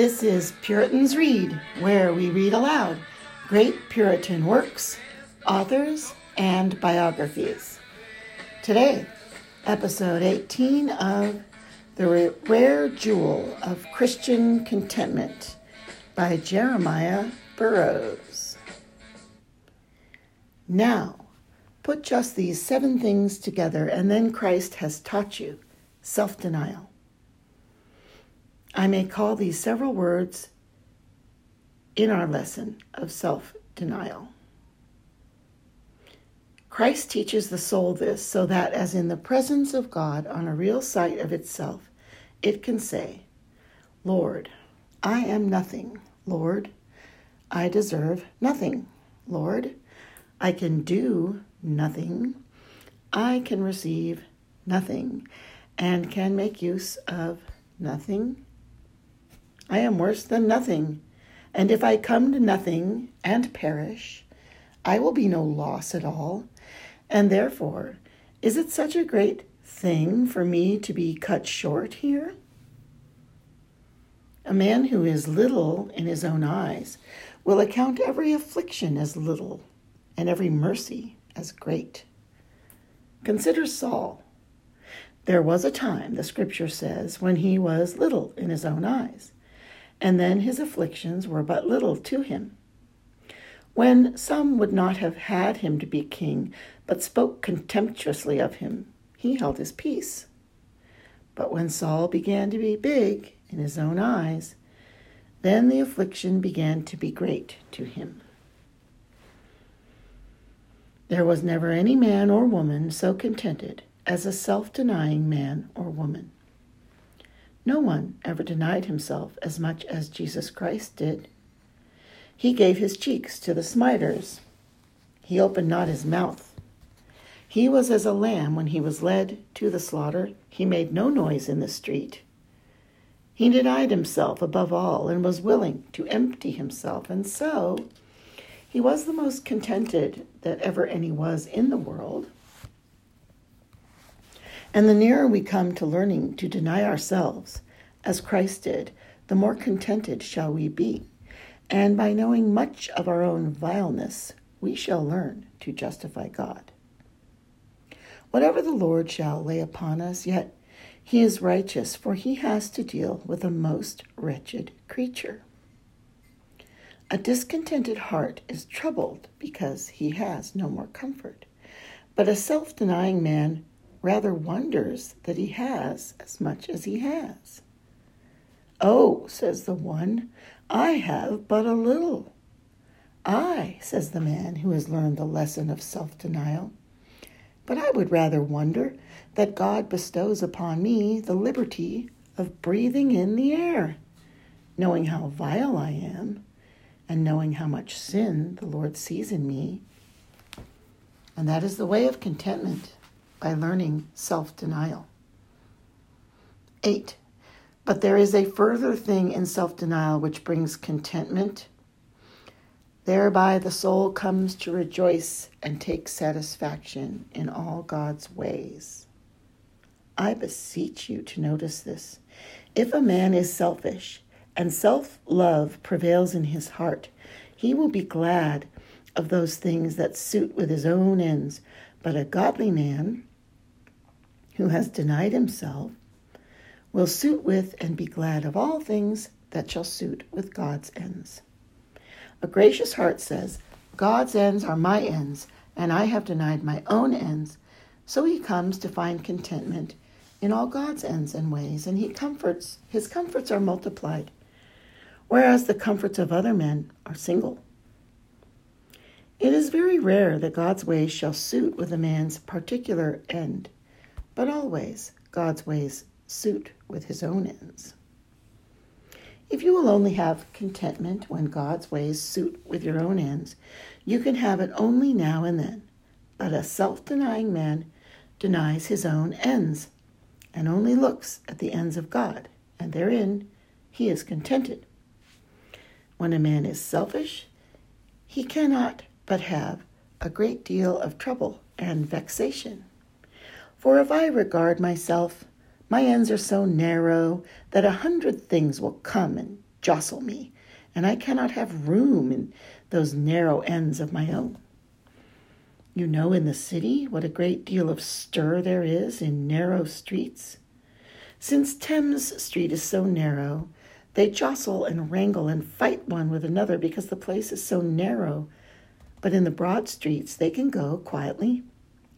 This is Puritans Read, where we read aloud great Puritan works, authors, and biographies. Today, episode 18 of The Rare Jewel of Christian Contentment by Jeremiah Burroughs. Now, put just these seven things together, and then Christ has taught you self denial. I may call these several words in our lesson of self denial. Christ teaches the soul this so that, as in the presence of God on a real sight of itself, it can say, Lord, I am nothing. Lord, I deserve nothing. Lord, I can do nothing. I can receive nothing and can make use of nothing I am worse than nothing. And if I come to nothing and perish, I will be no loss at all. And therefore, is it such a great thing for me to be cut short here? A man who is little in his own eyes will account every affliction as little and every mercy as great. Consider Saul. There was a time, the scripture says, when he was little in his own eyes and then his afflictions were but little to him. When some would not have had him to be king, but spoke contemptuously of him, he held his peace. But when Saul began to be big in his own eyes, then the affliction began to be great to him. There was never any man or woman so contented as a self denying man or woman. No one ever denied himself as much as Jesus Christ did. He gave his cheeks to the smiters. He opened not his mouth. He was as a lamb when he was led to the slaughter. He made no noise in the street. He denied himself above all and was willing to empty himself, and so he was the most contented that ever any was in the world. And the nearer we come to learning to deny ourselves, as Christ did, the more contented shall we be. And by knowing much of our own vileness, we shall learn to justify God. Whatever the Lord shall lay upon us, yet he is righteous, for he has to deal with a most wretched creature. A discontented heart is troubled because he has no more comfort, but a self denying man rather wonders that he has as much as he has. Oh, says the one, I have but a little. I, says the man who has learned the lesson of self denial. But I would rather wonder that God bestows upon me the liberty of breathing in the air, knowing how vile I am, and knowing how much sin the Lord sees in me. And that is the way of contentment by learning self denial. Eight, but there is a further thing in self denial which brings contentment. Thereby the soul comes to rejoice and take satisfaction in all God's ways. I beseech you to notice this. If a man is selfish and self love prevails in his heart, he will be glad of those things that suit with his own ends. But a godly man who has denied himself will suit with and be glad of all things that shall suit with God's ends. A gracious heart says, God's ends are my ends, and I have denied my own ends. So he comes to find contentment in all God's ends and ways, and he comforts, his comforts are multiplied, whereas the comforts of other men are single. It is very rare that God's ways shall suit with a man's particular end but always God's ways suit with his own ends. If you will only have contentment when God's ways suit with your own ends, you can have it only now and then. But a self denying man denies his own ends and only looks at the ends of God, and therein he is contented. When a man is selfish, he cannot but have a great deal of trouble and vexation. For if I regard myself, my ends are so narrow that a hundred things will come and jostle me, and I cannot have room in those narrow ends of my own. You know in the city what a great deal of stir there is in narrow streets. Since Thames Street is so narrow, they jostle and wrangle and fight one with another because the place is so narrow. But in the broad streets, they can go quietly.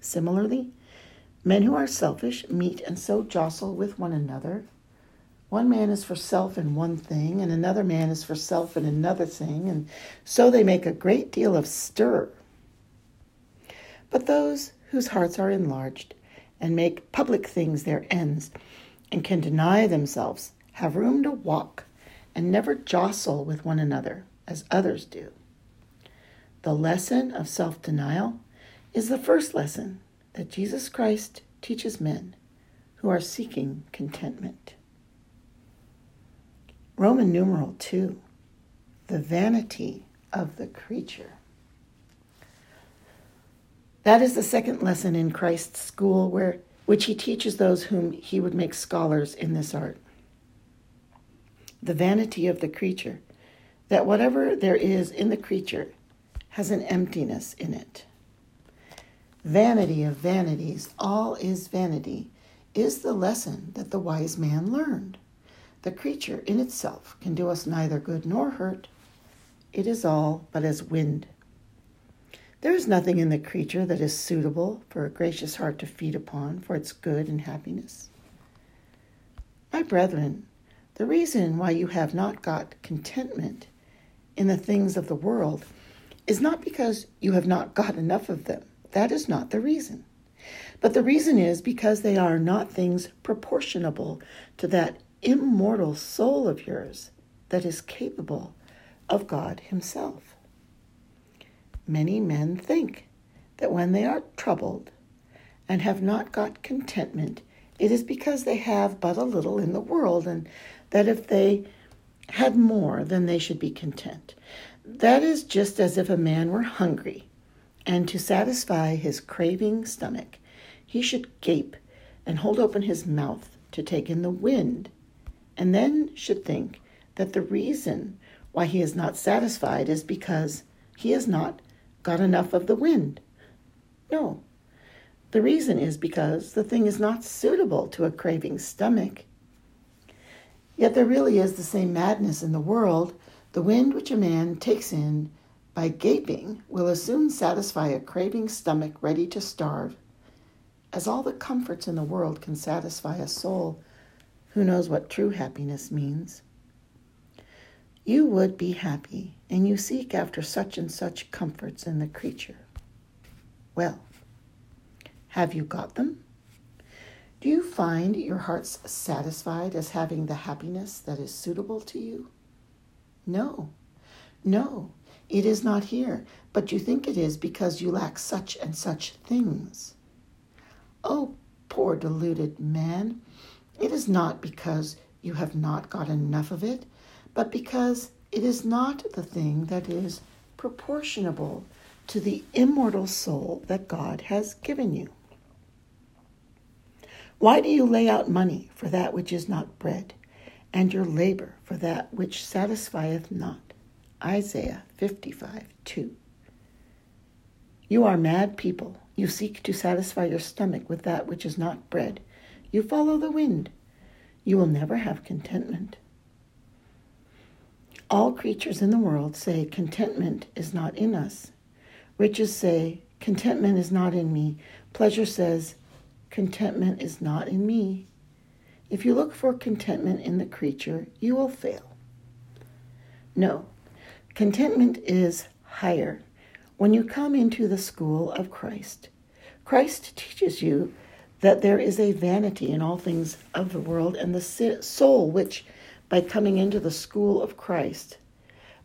Similarly, men who are selfish meet and so jostle with one another. One man is for self in one thing, and another man is for self in another thing, and so they make a great deal of stir. But those whose hearts are enlarged and make public things their ends and can deny themselves have room to walk and never jostle with one another as others do. The lesson of self denial is the first lesson that Jesus Christ teaches men who are seeking contentment. Roman numeral 2 The vanity of the creature. That is the second lesson in Christ's school where which he teaches those whom he would make scholars in this art. The vanity of the creature, that whatever there is in the creature has an emptiness in it. Vanity of vanities, all is vanity, is the lesson that the wise man learned. The creature in itself can do us neither good nor hurt. It is all but as wind there is nothing in the creature that is suitable for a gracious heart to feed upon for its good and happiness. My brethren, the reason why you have not got contentment in the things of the world is not because you have not got enough of them. That is not the reason. But the reason is because they are not things proportionable to that immortal soul of yours that is capable of God Himself. Many men think that when they are troubled and have not got contentment, it is because they have but a little in the world, and that if they had more, then they should be content. That is just as if a man were hungry, and to satisfy his craving stomach, he should gape and hold open his mouth to take in the wind, and then should think that the reason why he is not satisfied is because he has not got enough of the wind. No. The reason is because the thing is not suitable to a craving stomach. Yet there really is the same madness in the world. The wind which a man takes in by gaping will as soon satisfy a craving stomach ready to starve as all the comforts in the world can satisfy a soul who knows what true happiness means. You would be happy, and you seek after such and such comforts in the creature. Well, have you got them? Do you find your hearts satisfied as having the happiness that is suitable to you? No, no, it is not here, but you think it is because you lack such and such things. Oh, poor deluded man, it is not because you have not got enough of it but because it is not the thing that is proportionable to the immortal soul that God has given you. Why do you lay out money for that which is not bread, and your labor for that which satisfieth not? Isaiah 55 2. You are mad people. You seek to satisfy your stomach with that which is not bread. You follow the wind. You will never have contentment. All creatures in the world say contentment is not in us. Riches say contentment is not in me. Pleasure says contentment is not in me. If you look for contentment in the creature, you will fail. No, contentment is higher when you come into the school of Christ. Christ teaches you that there is a vanity in all things of the world, and the soul which by coming into the school of Christ,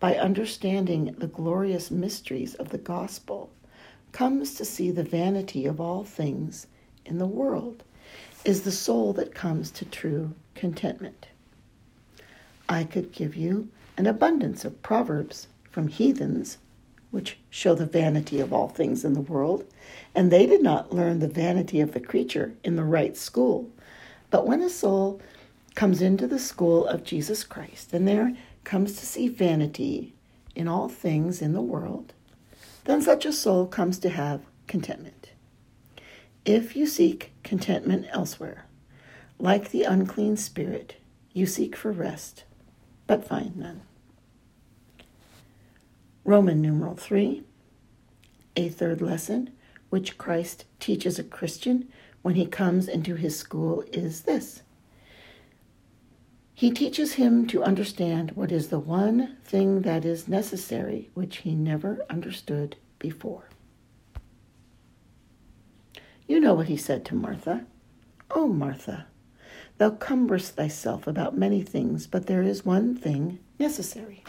by understanding the glorious mysteries of the gospel, comes to see the vanity of all things in the world, is the soul that comes to true contentment. I could give you an abundance of proverbs from heathens which show the vanity of all things in the world, and they did not learn the vanity of the creature in the right school. But when a soul comes into the school of Jesus Christ and there comes to see vanity in all things in the world, then such a soul comes to have contentment. If you seek contentment elsewhere, like the unclean spirit, you seek for rest, but find none. Roman numeral 3, a third lesson which Christ teaches a Christian when he comes into his school is this. He teaches him to understand what is the one thing that is necessary which he never understood before. You know what he said to Martha. Oh, Martha, thou cumberest thyself about many things, but there is one thing necessary.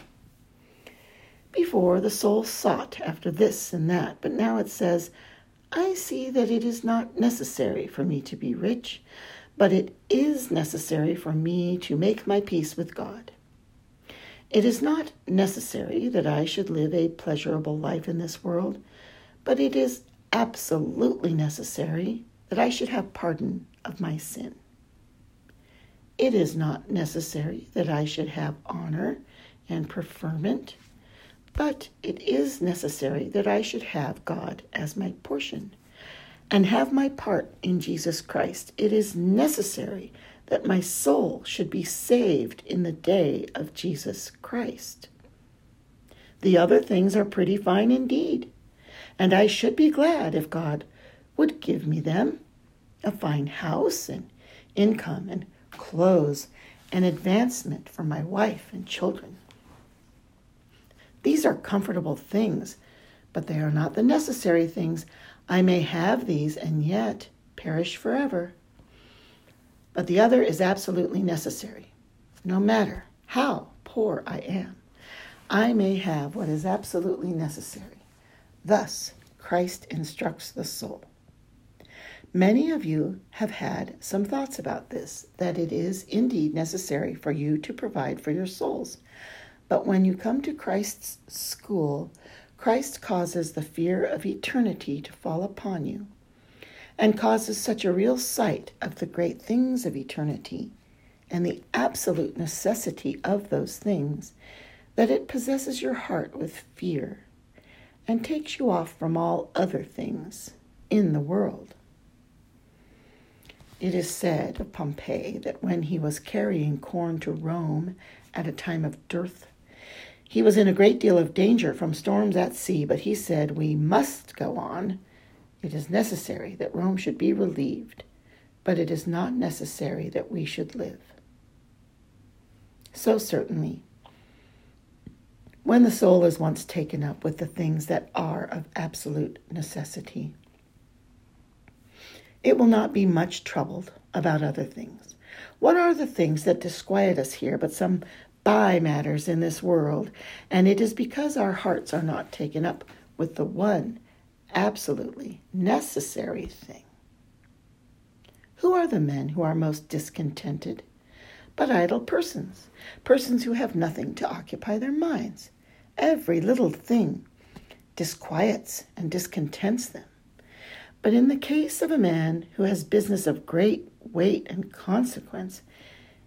Before, the soul sought after this and that, but now it says, I see that it is not necessary for me to be rich, but it is necessary for me to make my peace with God. It is not necessary that I should live a pleasurable life in this world, but it is absolutely necessary that I should have pardon of my sin. It is not necessary that I should have honor and preferment but it is necessary that I should have God as my portion and have my part in Jesus Christ. It is necessary that my soul should be saved in the day of Jesus Christ. The other things are pretty fine indeed, and I should be glad if God would give me them a fine house and income and clothes and advancement for my wife and children. These are comfortable things, but they are not the necessary things. I may have these and yet perish forever. But the other is absolutely necessary. No matter how poor I am, I may have what is absolutely necessary. Thus, Christ instructs the soul. Many of you have had some thoughts about this, that it is indeed necessary for you to provide for your souls. But when you come to Christ's school, Christ causes the fear of eternity to fall upon you and causes such a real sight of the great things of eternity and the absolute necessity of those things that it possesses your heart with fear and takes you off from all other things in the world. It is said of Pompey that when he was carrying corn to Rome at a time of dearth he was in a great deal of danger from storms at sea, but he said, We must go on. It is necessary that Rome should be relieved, but it is not necessary that we should live. So, certainly, when the soul is once taken up with the things that are of absolute necessity, it will not be much troubled about other things. What are the things that disquiet us here but some by matters in this world, and it is because our hearts are not taken up with the one absolutely necessary thing. Who are the men who are most discontented? But idle persons, persons who have nothing to occupy their minds. Every little thing disquiets and discontents them. But in the case of a man who has business of great weight and consequence,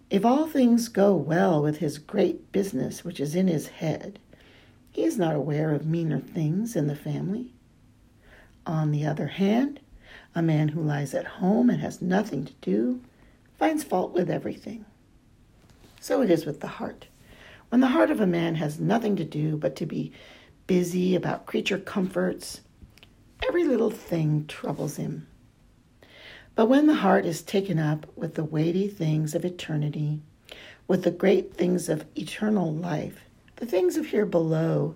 if all things go well with his great business which is in his head, he is not aware of meaner things in the family. On the other hand, a man who lies at home and has nothing to do finds fault with everything. So it is with the heart. When the heart of a man has nothing to do but to be busy about creature comforts, every little thing troubles him. But when the heart is taken up with the weighty things of eternity, with the great things of eternal life, the things of here below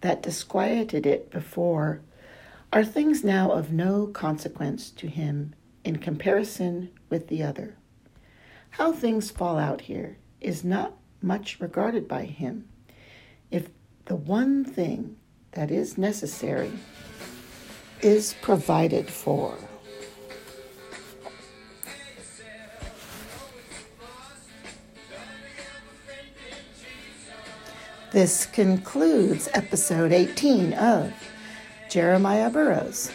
that disquieted it before are things now of no consequence to him in comparison with the other. How things fall out here is not much regarded by him if the one thing that is necessary is provided for. This concludes episode 18 of Jeremiah Burroughs,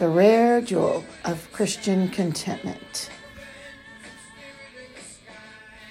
The Rare Jewel of Christian Contentment.